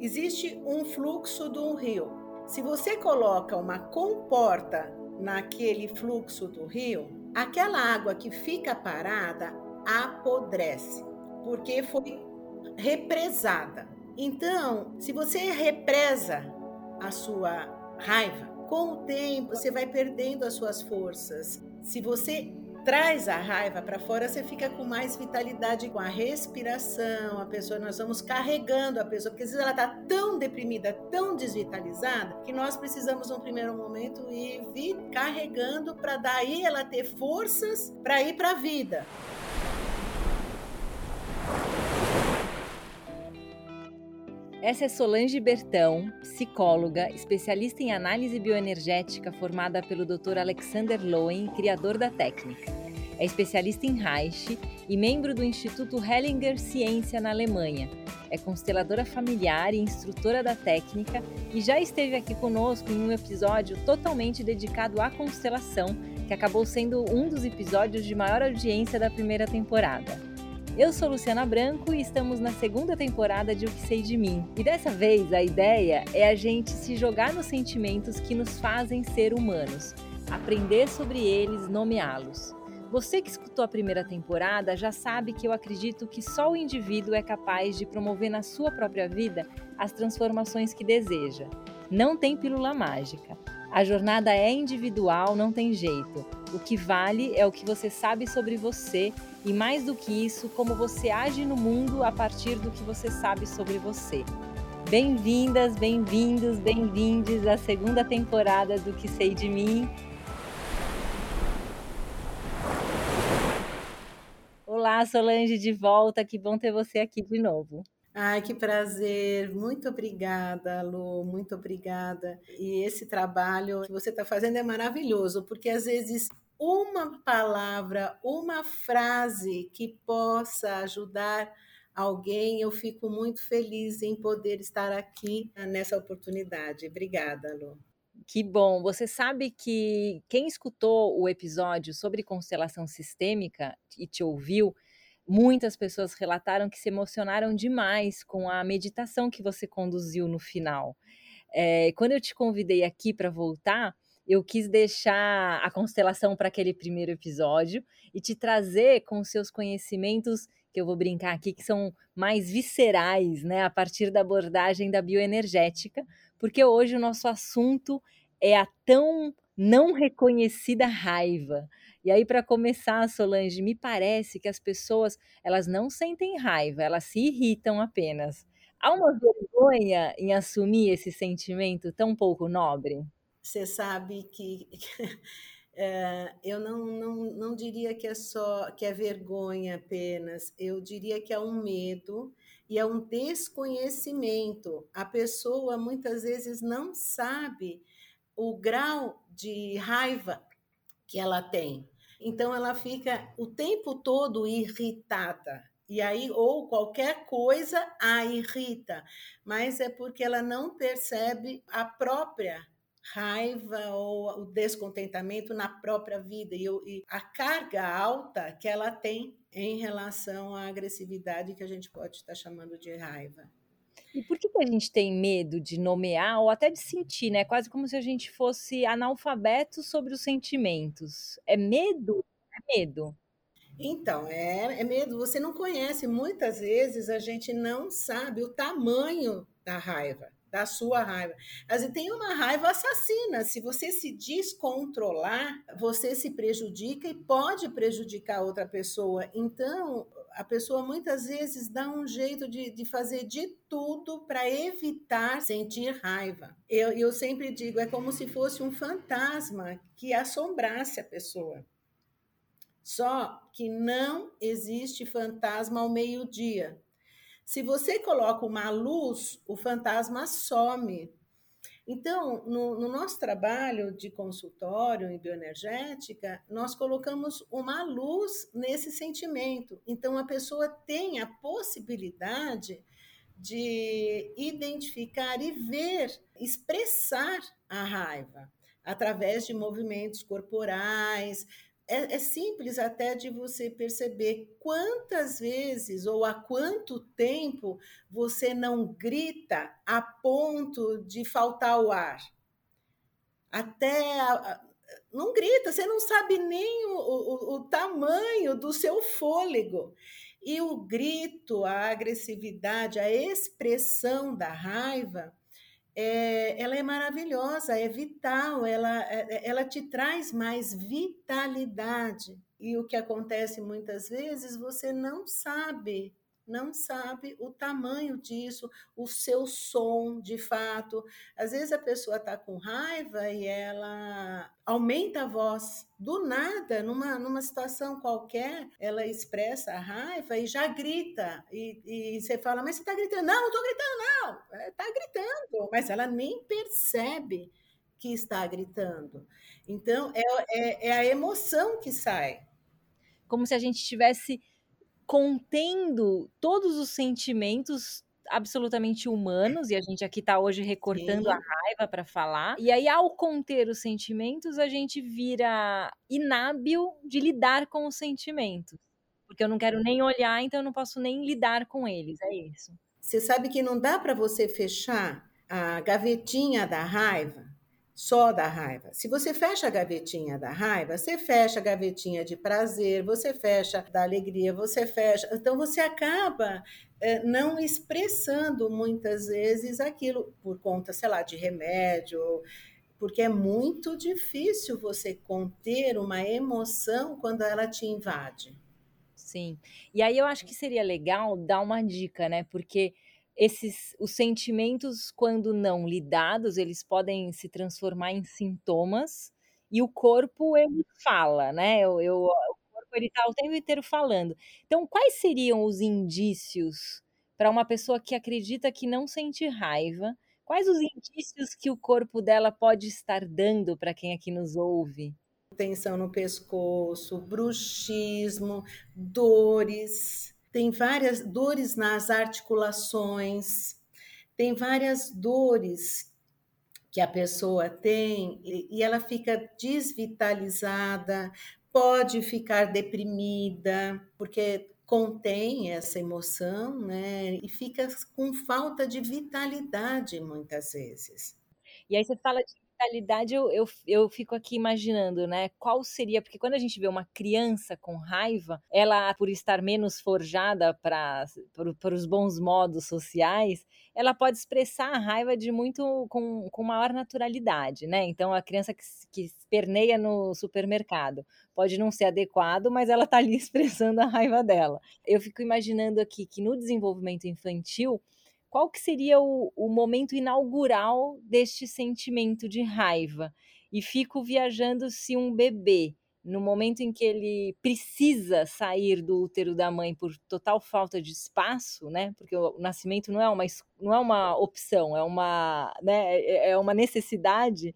existe um fluxo do rio. Se você coloca uma comporta naquele fluxo do rio, aquela água que fica parada apodrece, porque foi represada. Então, se você represa a sua raiva, com o tempo você vai perdendo as suas forças. Se você traz a raiva para fora, você fica com mais vitalidade com a respiração, a pessoa, nós vamos carregando a pessoa, porque às vezes ela está tão deprimida, tão desvitalizada, que nós precisamos, num primeiro momento, ir, carregando para daí ela ter forças para ir para a vida. Essa é Solange Bertão, psicóloga, especialista em análise bioenergética formada pelo Dr. Alexander Lowen, criador da técnica. É especialista em Reich e membro do Instituto Hellinger Ciência na Alemanha. É consteladora familiar e instrutora da técnica e já esteve aqui conosco em um episódio totalmente dedicado à constelação, que acabou sendo um dos episódios de maior audiência da primeira temporada. Eu sou Luciana Branco e estamos na segunda temporada de O que Sei de Mim. E dessa vez a ideia é a gente se jogar nos sentimentos que nos fazem ser humanos, aprender sobre eles, nomeá-los. Você que escutou a primeira temporada já sabe que eu acredito que só o indivíduo é capaz de promover na sua própria vida as transformações que deseja. Não tem pílula mágica. A jornada é individual, não tem jeito. O que vale é o que você sabe sobre você e, mais do que isso, como você age no mundo a partir do que você sabe sobre você. Bem-vindas, bem-vindos, bem-vindes à segunda temporada do Que Sei de Mim. Olá, Solange, de volta. Que bom ter você aqui de novo. Ai, que prazer. Muito obrigada, Lu. Muito obrigada. E esse trabalho que você está fazendo é maravilhoso, porque às vezes uma palavra, uma frase que possa ajudar alguém, eu fico muito feliz em poder estar aqui nessa oportunidade. Obrigada, Lu. Que bom. Você sabe que quem escutou o episódio sobre constelação sistêmica e te ouviu, muitas pessoas relataram que se emocionaram demais com a meditação que você conduziu no final. É, quando eu te convidei aqui para voltar, eu quis deixar a constelação para aquele primeiro episódio e te trazer com seus conhecimentos que eu vou brincar aqui que são mais viscerais, né, a partir da abordagem da bioenergética, porque hoje o nosso assunto é a tão não reconhecida raiva. E aí, para começar, Solange, me parece que as pessoas elas não sentem raiva, elas se irritam apenas. Há uma vergonha em assumir esse sentimento tão pouco nobre? Você sabe que é, eu não, não, não diria que é só que é vergonha apenas, eu diria que é um medo e é um desconhecimento. A pessoa muitas vezes não sabe o grau de raiva que ela tem. Então ela fica o tempo todo irritada. E aí, ou qualquer coisa a irrita, mas é porque ela não percebe a própria raiva ou o descontentamento na própria vida e, e, a carga alta que ela tem em relação à agressividade que a gente pode estar chamando de raiva. E por que, que a gente tem medo de nomear ou até de sentir, né? Quase como se a gente fosse analfabeto sobre os sentimentos. É medo? É medo. Então, é, é medo. Você não conhece. Muitas vezes a gente não sabe o tamanho da raiva da sua raiva. Mas tem uma raiva assassina. Se você se descontrolar, você se prejudica e pode prejudicar outra pessoa. Então, a pessoa muitas vezes dá um jeito de, de fazer de tudo para evitar sentir raiva. Eu, eu sempre digo, é como se fosse um fantasma que assombrasse a pessoa. Só que não existe fantasma ao meio-dia. Se você coloca uma luz, o fantasma some. Então, no, no, nosso trabalho de consultório em bioenergética, nós colocamos uma luz nesse sentimento. Então, a pessoa tem a possibilidade de identificar e ver, expressar a raiva através de movimentos corporais, é, é, simples até de você perceber quantas vezes ou há quanto tempo você não grita a ponto de faltar o ar. Até. A, não grita, você não sabe nem o, o, o tamanho do seu fôlego. E o grito, a agressividade, a expressão da raiva é, ela é maravilhosa, é vital, ela, é, é, ela te traz mais vitalidade. E o que acontece muitas vezes, você não sabe não sabe o tamanho disso, o seu som de fato. Às vezes a pessoa está com raiva e ela aumenta a voz. Do nada, numa, numa situação qualquer, ela expressa a raiva e já grita. E, e você fala, mas você está gritando? Não, não estou gritando, não. Está é, gritando. Mas ela nem percebe que está gritando. Então, é, é, é a emoção que sai. Como se a gente tivesse contendo todos os sentimentos absolutamente humanos, e a gente aqui está hoje recortando Sim. a raiva para falar. E aí, ao conter os sentimentos, a gente vira inábil de lidar com os sentimentos. Porque eu não quero nem olhar, então eu não posso nem lidar com eles. É isso. Você sabe que não dá para você fechar a gavetinha da raiva só da raiva. Se você fecha a gavetinha da raiva, você fecha a gavetinha de prazer, você fecha da alegria, você fecha. Então você acaba é, não expressando muitas vezes aquilo por conta, sei lá, de remédio, porque é muito difícil você conter uma emoção quando ela te invade. Sim. E aí eu acho que seria legal dar uma dica, né? Porque esses os sentimentos quando não lidados eles podem se transformar em sintomas e o corpo ele fala né? Eu, eu o corpo ele está o tempo inteiro falando. Então quais seriam os indícios para uma pessoa que acredita que não sente raiva? Quais os indícios que o corpo dela pode estar dando para quem aqui nos ouve? Tensão no pescoço bruxismo dores tem várias dores nas articulações, tem várias dores que a pessoa tem e ela fica desvitalizada, pode ficar deprimida, porque contém essa emoção, né? E fica com falta de vitalidade muitas vezes. E aí você fala de mentalidade, eu, eu, eu fico aqui imaginando, né? Qual seria, porque quando a gente vê uma criança com raiva, ela, por estar menos forjada para os bons modos sociais, ela pode expressar a raiva de muito com, com maior naturalidade, né? Então a criança que, que esperneia no supermercado pode não ser adequado, mas ela está ali expressando a raiva dela. Eu fico imaginando aqui que no desenvolvimento infantil qual que seria o, o momento inaugural deste sentimento de raiva? E fico viajando se um bebê, no momento em que ele precisa sair do útero da mãe por total falta de espaço, né? Porque o nascimento não é uma, não é uma opção, é uma, né, é, é uma necessidade.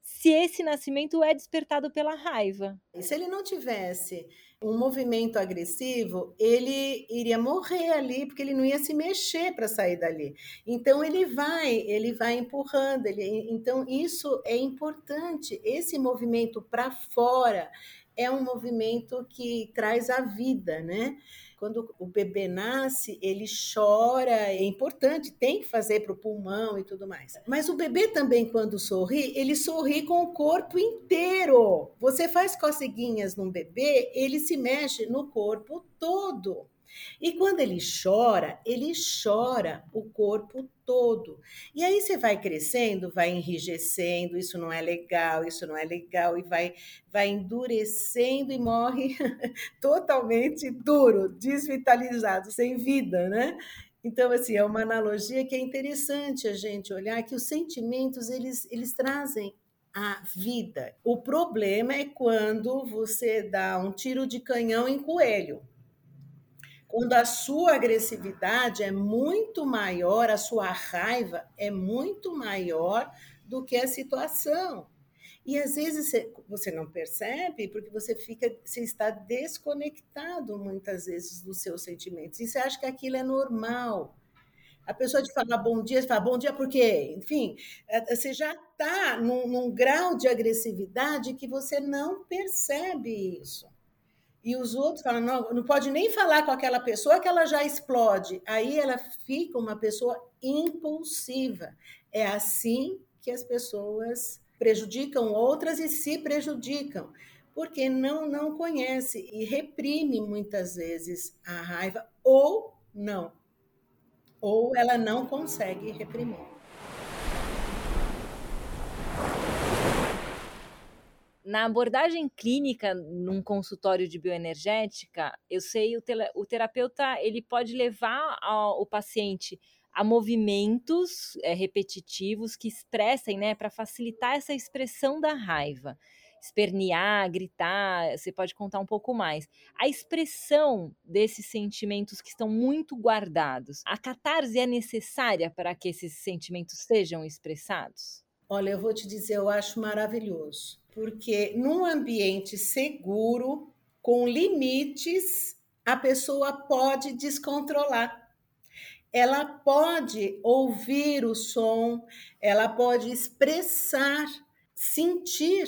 Se esse nascimento é despertado pela raiva. E se ele não tivesse um movimento agressivo, ele iria morrer ali, porque ele não ia se mexer para sair dali. Então ele vai, ele vai empurrando, ele, então isso é importante. Esse movimento para fora é um movimento que traz a vida, né? Quando o bebê nasce, ele chora, é importante, tem que fazer para o pulmão e tudo mais. Mas o bebê também, quando sorri, ele sorri com o corpo inteiro. Você faz coceguinhas num bebê, ele se mexe no corpo todo. E quando ele chora, ele chora o corpo todo. E aí você vai crescendo, vai enrijecendo, isso não é legal, isso não é legal, e vai, vai endurecendo e morre totalmente duro, desvitalizado, sem vida, né? Então, assim, é uma analogia que é interessante a gente olhar que os sentimentos, eles, eles trazem a vida. O problema é quando você dá um tiro de canhão em coelho quando a sua agressividade é muito maior, a sua raiva é muito maior do que a situação. E às vezes você não percebe porque você fica, você está desconectado muitas vezes dos seus sentimentos. E você acha que aquilo é normal. A pessoa te fala bom dia, você fala bom dia por quê? Enfim, é, você já está num, num grau de agressividade que você não percebe isso. E os outros falam, não, não pode nem falar com aquela pessoa que ela já explode. Aí ela fica uma pessoa impulsiva. É assim que as pessoas prejudicam outras e se prejudicam, porque não não conhece e reprime muitas vezes a raiva ou não. Ou ela não consegue reprimir. Na abordagem clínica, num consultório de bioenergética, eu sei o, o terapeuta ele pode levar o paciente a movimentos é, repetitivos que expressem, né, para facilitar essa expressão da raiva. Espernear, gritar, você pode contar um pouco mais. A expressão desses sentimentos que estão muito guardados, a catarse é necessária para que esses sentimentos sejam expressados? Olha, eu vou te dizer, eu acho maravilhoso porque num ambiente seguro, com limites, a pessoa pode descontrolar. Ela pode ouvir o som, ela pode expressar, sentir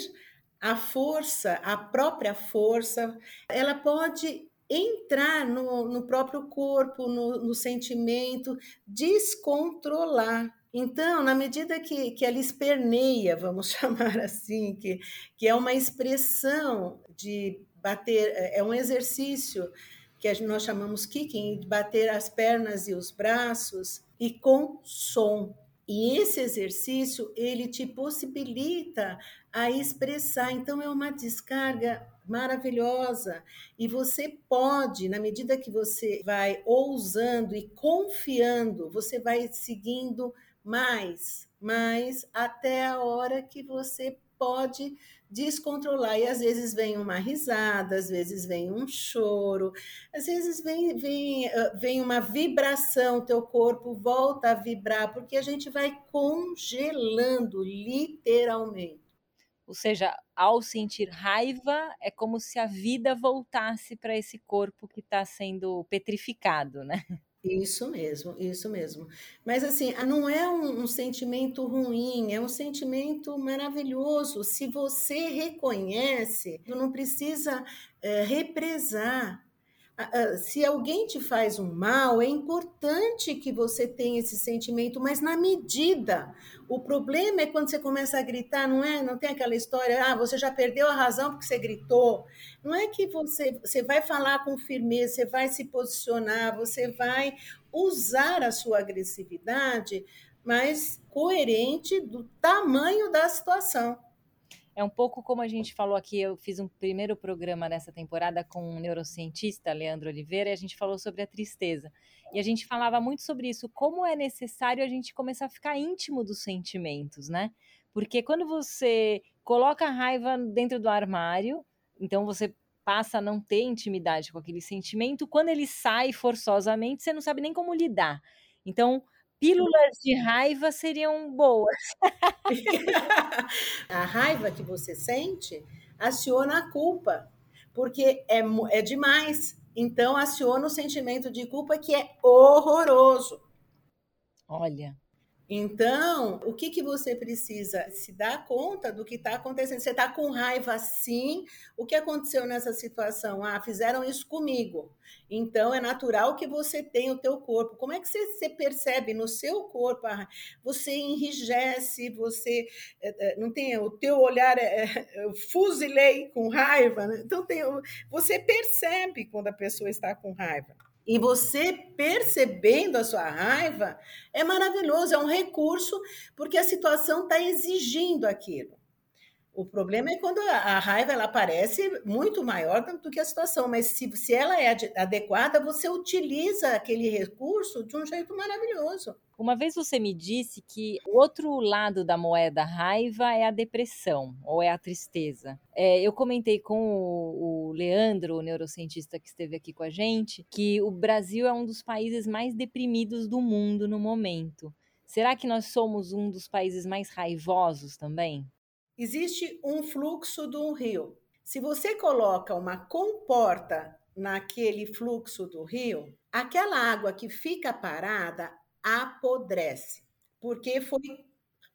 a força, a própria força, ela pode entrar no, no próprio corpo, no, no sentimento, descontrolar. Então, na medida que, que ela esperneia, vamos chamar assim, que, que é uma expressão de bater, é um exercício que nós chamamos kicking, de bater as pernas e os braços, e com som. E esse exercício, ele te possibilita a expressar. Então, é uma descarga maravilhosa. E você pode, na medida que você vai ousando e confiando, você vai seguindo mais, mais até a hora que você pode descontrolar. E às vezes vem uma risada, às vezes vem um choro, às vezes vem, vem, vem uma vibração, teu corpo volta a vibrar, porque a gente vai congelando, literalmente. Ou seja, ao sentir raiva, é como se a vida voltasse para esse corpo que está sendo petrificado, né? Isso mesmo, isso mesmo. Mas assim, não é um, um, sentimento ruim, é um sentimento maravilhoso. Se você reconhece, não precisa é, represar. Se alguém te faz um mal, é importante que você tenha esse sentimento, mas na medida. O problema é quando você começa a gritar, não é? Não tem aquela história, ah, você já perdeu a razão porque você gritou. Não é que você, você vai falar com firmeza, você vai se posicionar, você vai usar a sua agressividade, mas coerente do tamanho da situação. É um pouco como a gente falou aqui, eu fiz um primeiro programa nessa temporada com um neurocientista, Leandro Oliveira, e a gente falou sobre a tristeza. E a gente falava muito sobre isso, como é necessário a gente começar a ficar íntimo dos sentimentos, né? Porque quando você coloca a raiva dentro do armário, então você passa a não ter intimidade com aquele sentimento, quando ele sai forçosamente, você não sabe nem como lidar. Então, pílulas de raiva seriam boas. a raiva que você sente aciona a culpa, porque é, é demais. Então, aciona o sentimento de culpa que é horroroso. Olha. Então, o que, que você precisa? Se dar conta do que está acontecendo. Você está com raiva, sim. O que aconteceu nessa situação? Ah, fizeram isso comigo. Então, é natural que você tenha o teu corpo. Como é que você, você percebe no seu corpo? Ah, você enrijece, você é, não tem o teu olhar é, é fuzilei com raiva. Né? Então, tem, você percebe quando a pessoa está com raiva. E você percebendo a sua raiva é maravilhoso, é um recurso, porque a situação está exigindo aquilo. O problema é quando a raiva ela aparece muito maior do que a situação, mas se, se ela é adequada, você utiliza aquele recurso de um jeito maravilhoso. Uma vez você me disse que o outro lado da moeda raiva é a depressão ou é a tristeza. É, eu comentei com o, o Leandro, o neurocientista que esteve aqui com a gente, que o Brasil é um dos países mais deprimidos do mundo no momento. Será que nós somos um dos países mais raivosos também? Existe um fluxo de um rio. Se você coloca uma comporta naquele fluxo do rio, aquela água que fica parada, apodrece, porque foi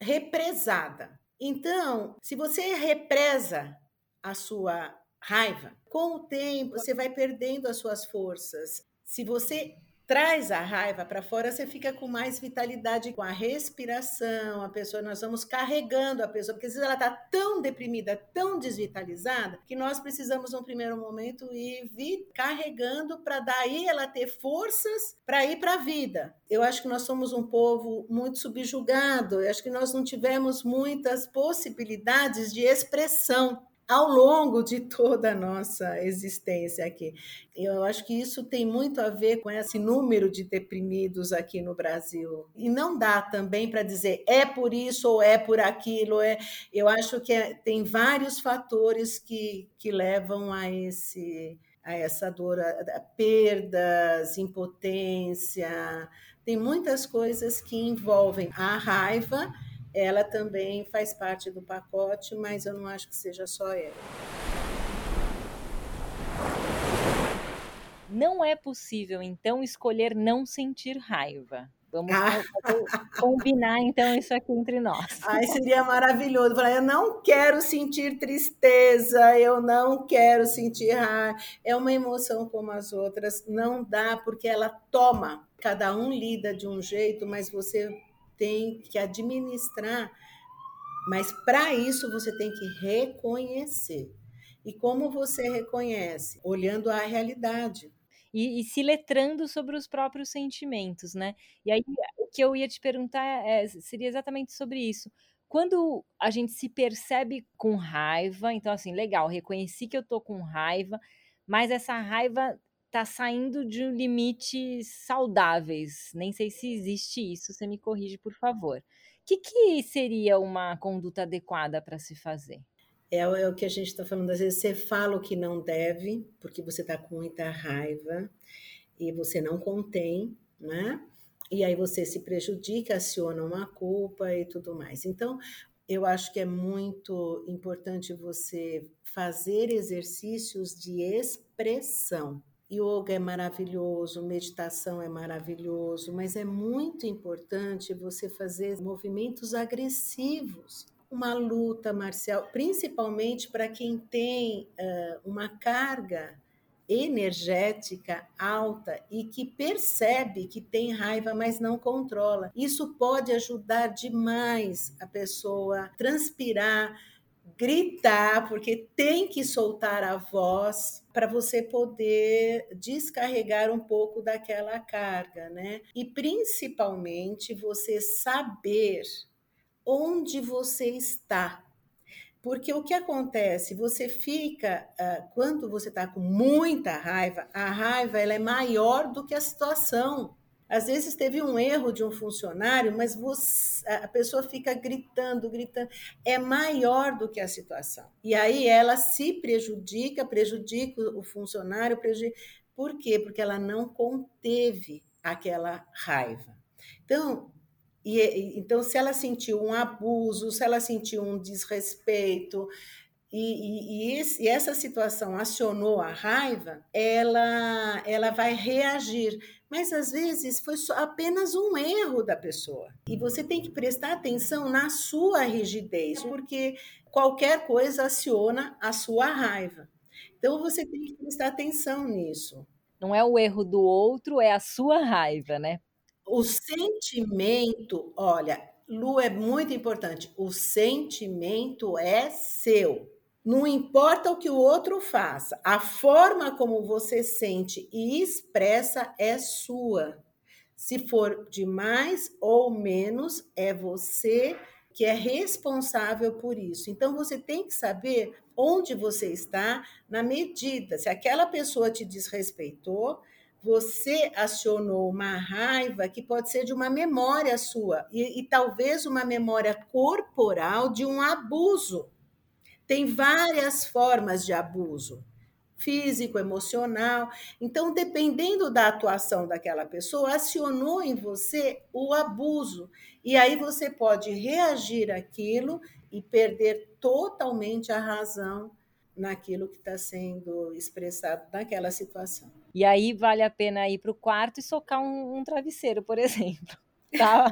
represada. Então, se você represa a sua raiva, com o tempo você vai perdendo as suas forças. Se você traz a raiva para fora, você fica com mais vitalidade com a respiração, a pessoa, nós vamos carregando a pessoa, porque às vezes ela está tão deprimida, tão desvitalizada, que nós precisamos, num primeiro momento, ir carregando para daí ela ter forças para ir para a vida. Eu acho que nós somos um povo muito subjugado, eu acho que nós não tivemos muitas possibilidades de expressão ao longo de toda a nossa existência aqui. Eu acho que isso tem muito a ver com esse número de deprimidos aqui no Brasil. E não dá também para dizer é por isso ou é por aquilo. É... Eu acho que é, tem vários fatores que, que levam a esse a essa dor, a, perdas, impotência. Tem muitas coisas que envolvem a raiva ela também faz parte do pacote, mas eu não acho que seja só ela. Não é possível, então, escolher não sentir raiva. Vamos ah. combinar, então, isso aqui entre nós. Ai, seria maravilhoso. Falar, eu não quero sentir tristeza, eu não quero sentir raiva. É uma emoção como as outras. Não dá, porque ela toma. Cada um lida de um jeito, mas você tem que administrar, mas para isso você tem que reconhecer. E como você reconhece? Olhando a realidade. E, e, se letrando sobre os próprios sentimentos, né? E aí o que eu ia te perguntar é, seria exatamente sobre isso. Quando a gente se percebe com raiva, então assim, legal, reconheci que eu tô com raiva, mas essa raiva tá saindo de limites saudáveis. Nem sei se existe isso, você me corrige, por favor. O que, que seria uma conduta adequada para se fazer? É, é, o que a gente está falando. Às vezes você fala o que não deve, porque você está com muita raiva e você não contém, né? E aí você se prejudica, aciona uma culpa e tudo mais. Então, eu acho que é muito importante você fazer exercícios de expressão. Yoga é maravilhoso, meditação é maravilhoso, mas é muito importante você fazer movimentos agressivos. Uma luta marcial, principalmente para quem tem uh, uma carga energética alta e que percebe que tem raiva, mas não controla. Isso pode ajudar demais a pessoa transpirar, gritar, porque tem que soltar a voz para você poder descarregar um pouco daquela carga, né? E principalmente você saber onde você está. Porque o que acontece? Você fica, ah, quando você está com muita raiva, a raiva ela é maior do que a situação. Às vezes teve um erro de um funcionário, mas você, a pessoa fica gritando, gritando, é maior do que a situação. E aí ela se prejudica, prejudica o funcionário, prejudica. Por quê? Porque ela não conteve aquela raiva. Então, e, então se ela sentiu um abuso, se ela sentiu um desrespeito, e, e, e, essa situação acionou a raiva, ela, ela vai reagir mas às vezes foi apenas um erro da pessoa. E você tem que prestar atenção na sua rigidez, porque qualquer coisa aciona a sua raiva. Então você tem que prestar atenção nisso. Não é o erro do outro, é a sua raiva, né? O sentimento, olha, Lu é muito importante. O sentimento é seu. Não importa o que o outro faça, a forma como você sente e expressa é sua. Se for de mais ou menos, é você que é responsável por isso. Então você tem que saber onde você está na medida. Se aquela pessoa te desrespeitou, você acionou uma raiva que pode ser de uma memória sua e, e talvez uma memória corporal de um abuso. Tem várias formas de abuso físico, emocional. Então, dependendo da atuação daquela pessoa, acionou em você o abuso. E aí você pode reagir àquilo e perder totalmente a razão naquilo que está sendo expressado naquela situação. E aí vale a pena ir para o quarto e socar um, um travesseiro, por exemplo. Tá.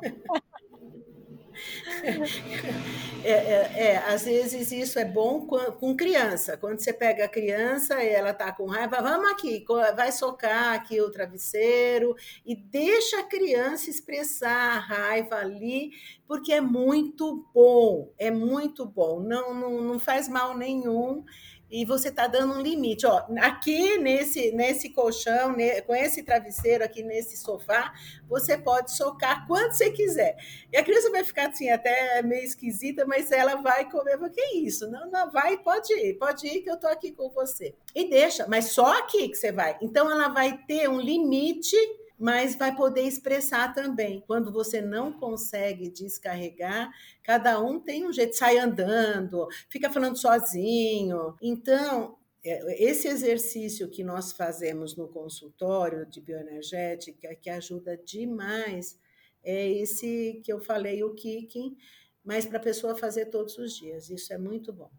É, é, é, às vezes isso é bom com, criança. Quando você pega a criança e ela está com raiva, vamos aqui, vai socar aqui o travesseiro e deixa a criança expressar a raiva ali, porque é muito bom, é muito bom. Não, não, não faz mal nenhum e você está dando um limite. Ó, aqui nesse, nesse colchão, com esse travesseiro aqui nesse sofá, você pode socar quando você quiser. E a criança vai ficar assim, até meio esquisita, mas ela vai comer. Que é isso? Não, não, vai, pode ir, pode ir que eu estou aqui com você. E deixa, mas só aqui que você vai. Então ela vai ter um limite mas vai poder expressar também. Quando você não consegue descarregar, cada um tem um jeito, sai andando, fica falando sozinho. Então, é, esse exercício que nós fazemos no consultório de bioenergética, que ajuda demais, é esse que eu falei, o kicking, mas para a pessoa fazer todos os dias. Isso é muito bom.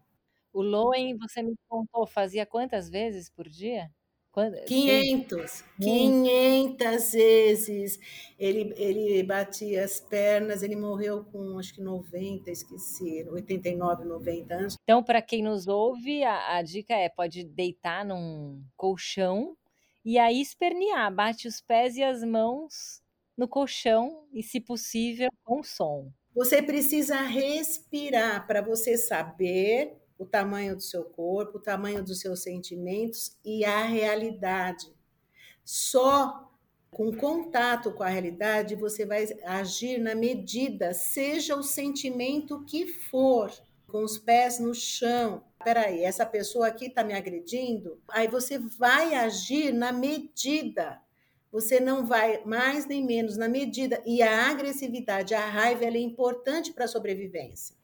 O Loen, você me contou, fazia quantas vezes por dia? 500, 500 vezes. Ele, ele batia as pernas, ele morreu com acho que 90, esqueci, 89, 90 anos. Então, para quem nos ouve, a, a dica é: pode deitar num colchão e aí espernear, bate os pés e as mãos no colchão e, se possível, com som. Você precisa respirar para você saber o tamanho do seu corpo, o tamanho dos seus sentimentos e a realidade. Só com contato com a realidade você vai agir na medida, seja o sentimento que for, com os pés no chão. Peraí, essa pessoa aqui está me agredindo? Aí você vai agir na medida. Você não vai mais nem menos na medida. E a agressividade, a raiva, ela é importante para a sobrevivência.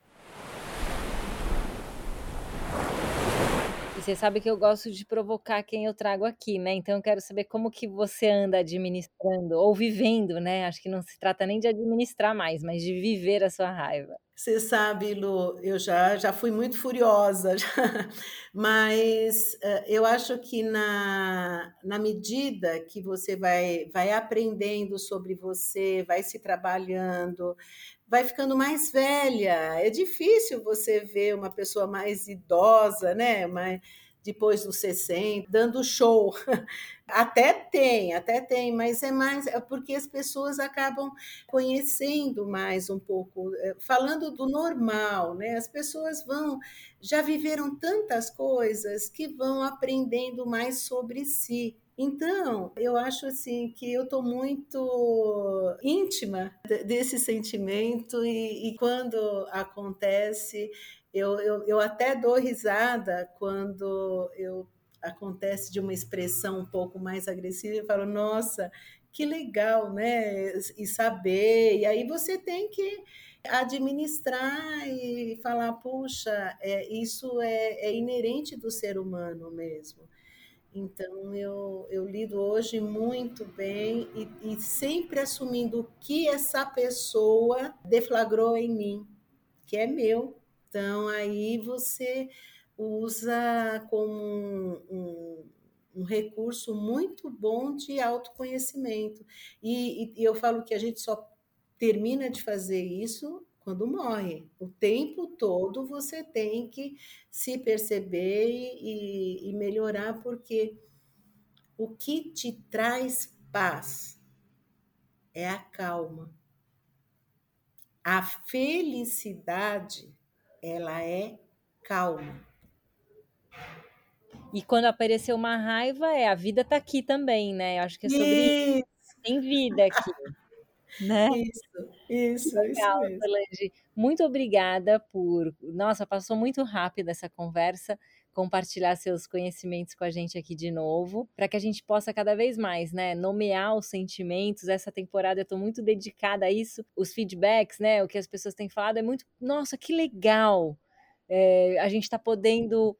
Você sabe que eu gosto de provocar quem eu trago aqui, né? Então eu quero saber como que você anda administrando ou vivendo, né? Acho que não se trata nem de administrar mais, mas de viver a sua raiva. Você sabe, Lu, eu já, já fui muito furiosa, já, mas uh, eu acho que na, na medida que você vai, vai aprendendo sobre você, vai se trabalhando, vai ficando mais velha. É difícil você ver uma pessoa mais idosa, né? Mas depois dos 60, dando show. Até tem, até tem, mas é mais é porque as pessoas acabam conhecendo mais um pouco, é, falando do normal, né? As pessoas vão já viveram tantas coisas que vão aprendendo mais sobre si. Então, eu acho assim que eu estou muito íntima desse sentimento e, e quando acontece, eu, eu, eu até dou risada quando eu acontece de uma expressão um pouco mais agressiva e falo, nossa, que legal, né? E saber. E aí você tem que administrar e falar, puxa, é, isso é, é inerente do ser humano mesmo. Então, eu, eu lido hoje muito bem e, e, sempre assumindo o que essa pessoa deflagrou em mim, que é meu. Então, aí você usa como um, um, um recurso muito bom de autoconhecimento. E, e eu falo que a gente só termina de fazer isso quando morre. O tempo todo você tem que se perceber e, e melhorar, porque o que te traz paz é a calma. A felicidade, ela é calma. E quando apareceu uma raiva, é a vida tá aqui também, né? Eu acho que é sobre isso. isso. Tem vida aqui. né? Isso, isso, Legal, isso mesmo. Solange. Muito obrigada por. Nossa, passou muito rápido essa conversa. Compartilhar seus conhecimentos com a gente aqui de novo, para que a gente possa cada vez mais, né, nomear os sentimentos. Essa temporada eu estou muito dedicada a isso. Os feedbacks, né, o que as pessoas têm falado é muito, nossa, que legal. É, a gente está podendo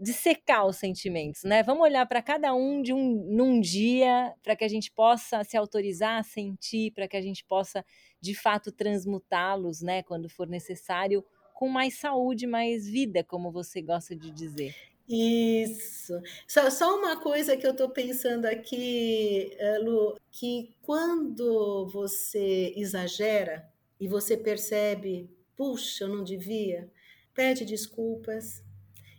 dissecar os sentimentos, né? Vamos olhar para cada um de um num dia, para que a gente possa se autorizar a sentir, para que a gente possa de fato transmutá-los, né, quando for necessário, com mais saúde, mais vida, como você gosta de dizer. Isso. Só, só uma coisa que eu estou pensando aqui, eh, Lu, que quando você exagera e você percebe, puxa, eu não devia, pede desculpas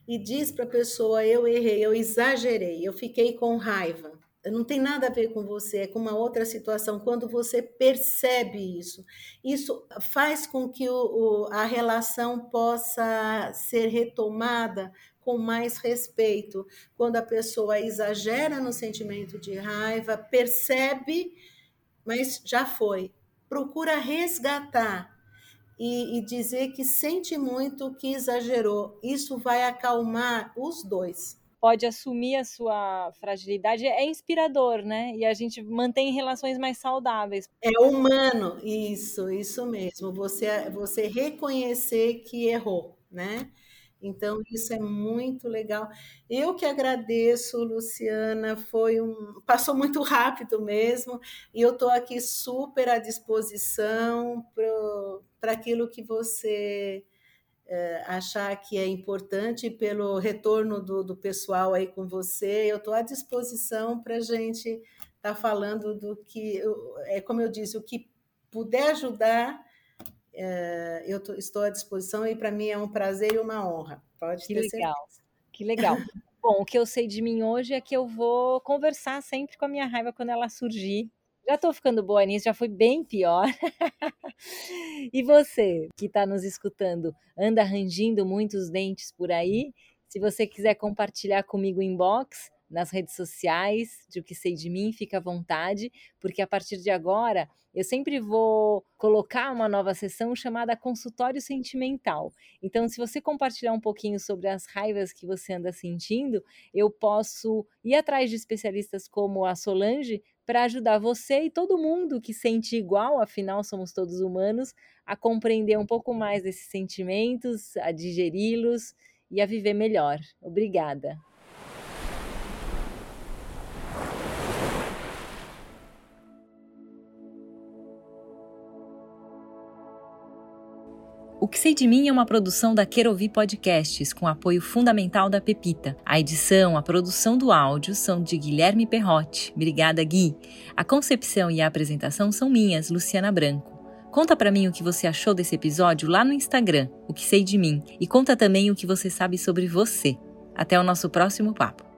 e diz para a pessoa: eu errei, eu exagerei, eu fiquei com raiva. Não tem nada a ver com você, é com uma outra situação. Quando você percebe isso, isso faz com que o, o, a relação possa ser retomada com mais respeito. Quando a pessoa exagera no sentimento de raiva, percebe, mas já foi. Procura resgatar e, e dizer que sente muito, que exagerou. Isso vai acalmar os dois pode assumir a sua fragilidade é inspirador, né? E a gente mantém relações mais saudáveis. É humano, isso, isso mesmo. Você, você reconhecer que errou, né? Então, isso é muito legal. Eu que agradeço, Luciana, foi um. Passou muito rápido mesmo, e eu estou aqui super à disposição para aquilo que você é, achar que é importante pelo retorno do, do pessoal aí com você. Eu estou à disposição para a gente estar tá falando do que, é como eu disse, o que puder ajudar é, eu tô, estou à disposição e para mim é um prazer e uma honra. Pode que ter legal, certeza. Que legal. Bom, o que eu sei de mim hoje é que eu vou conversar sempre com a minha raiva quando ela surgir. Já estou ficando boa nisso, já foi bem pior. e você que está nos escutando, anda rangindo muitos dentes por aí? Se você quiser compartilhar comigo inbox, nas redes sociais de O Que Sei de Mim, fica à vontade, porque a partir de agora eu sempre vou colocar uma nova sessão chamada Consultório Sentimental. Então, se você compartilhar um pouquinho sobre as raivas que você anda sentindo, eu posso ir atrás de especialistas como a Solange para ajudar você e todo mundo que sente igual, afinal somos todos humanos, a compreender um pouco mais desses sentimentos, a digeri-los e a viver melhor. Obrigada. O que sei de mim é uma produção da Querovi Podcasts, com apoio fundamental da Pepita. A edição, a produção do áudio são de Guilherme Perrotti. Obrigada, Gui. A concepção e a apresentação são minhas, Luciana Branco. Conta para mim o que você achou desse episódio lá no Instagram, o que sei de mim, e conta também o que você sabe sobre você. Até o nosso próximo papo.